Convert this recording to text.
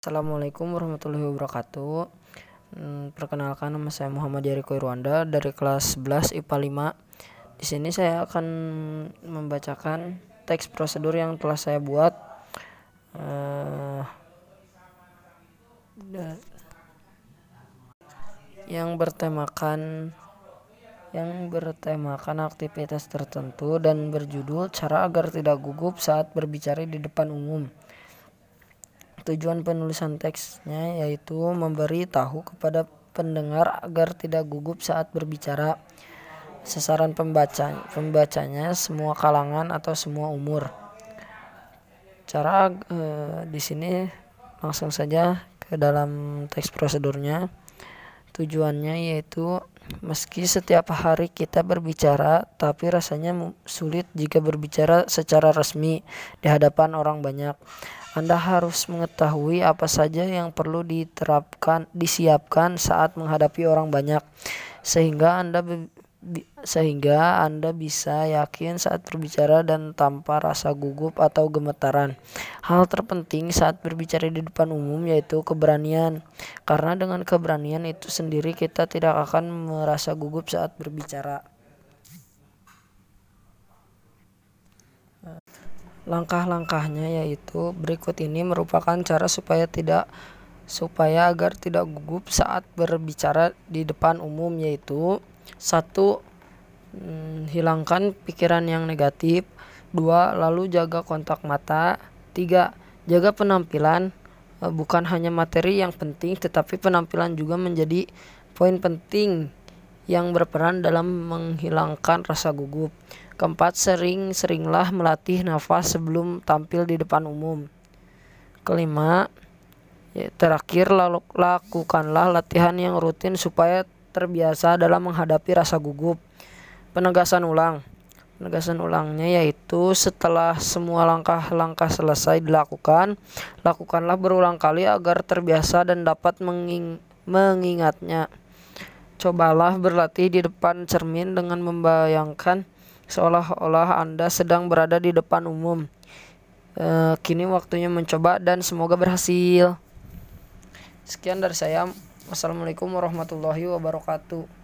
Assalamualaikum warahmatullahi wabarakatuh. Hmm, perkenalkan nama saya Muhammad Yariko Irwanda dari kelas 11 IPA 5. Di sini saya akan membacakan teks prosedur yang telah saya buat. Uh, yang bertemakan yang bertemakan aktivitas tertentu dan berjudul cara agar tidak gugup saat berbicara di depan umum. Tujuan penulisan teksnya yaitu memberi tahu kepada pendengar agar tidak gugup saat berbicara. Sasaran pembaca pembacanya semua kalangan atau semua umur. Cara e, di sini langsung saja ke dalam teks prosedurnya. Tujuannya yaitu meski setiap hari kita berbicara, tapi rasanya sulit jika berbicara secara resmi di hadapan orang banyak. Anda harus mengetahui apa saja yang perlu diterapkan, disiapkan saat menghadapi orang banyak, sehingga Anda sehingga Anda bisa yakin saat berbicara dan tanpa rasa gugup atau gemetaran. Hal terpenting saat berbicara di depan umum yaitu keberanian, karena dengan keberanian itu sendiri kita tidak akan merasa gugup saat berbicara. Langkah-langkahnya yaitu berikut ini merupakan cara supaya tidak supaya agar tidak gugup saat berbicara di depan umum yaitu satu hmm, hilangkan pikiran yang negatif dua lalu jaga kontak mata tiga jaga penampilan e, bukan hanya materi yang penting tetapi penampilan juga menjadi poin penting yang berperan dalam menghilangkan rasa gugup Keempat, sering-seringlah melatih nafas sebelum tampil di depan umum. Kelima, ya, terakhir lakukanlah latihan yang rutin supaya terbiasa dalam menghadapi rasa gugup. Penegasan ulang. Penegasan ulangnya yaitu setelah semua langkah-langkah selesai dilakukan, lakukanlah berulang kali agar terbiasa dan dapat menging mengingatnya. Cobalah berlatih di depan cermin dengan membayangkan seolah-olah Anda sedang berada di depan umum. E, kini waktunya mencoba dan semoga berhasil. Sekian dari saya. Wassalamualaikum warahmatullahi wabarakatuh.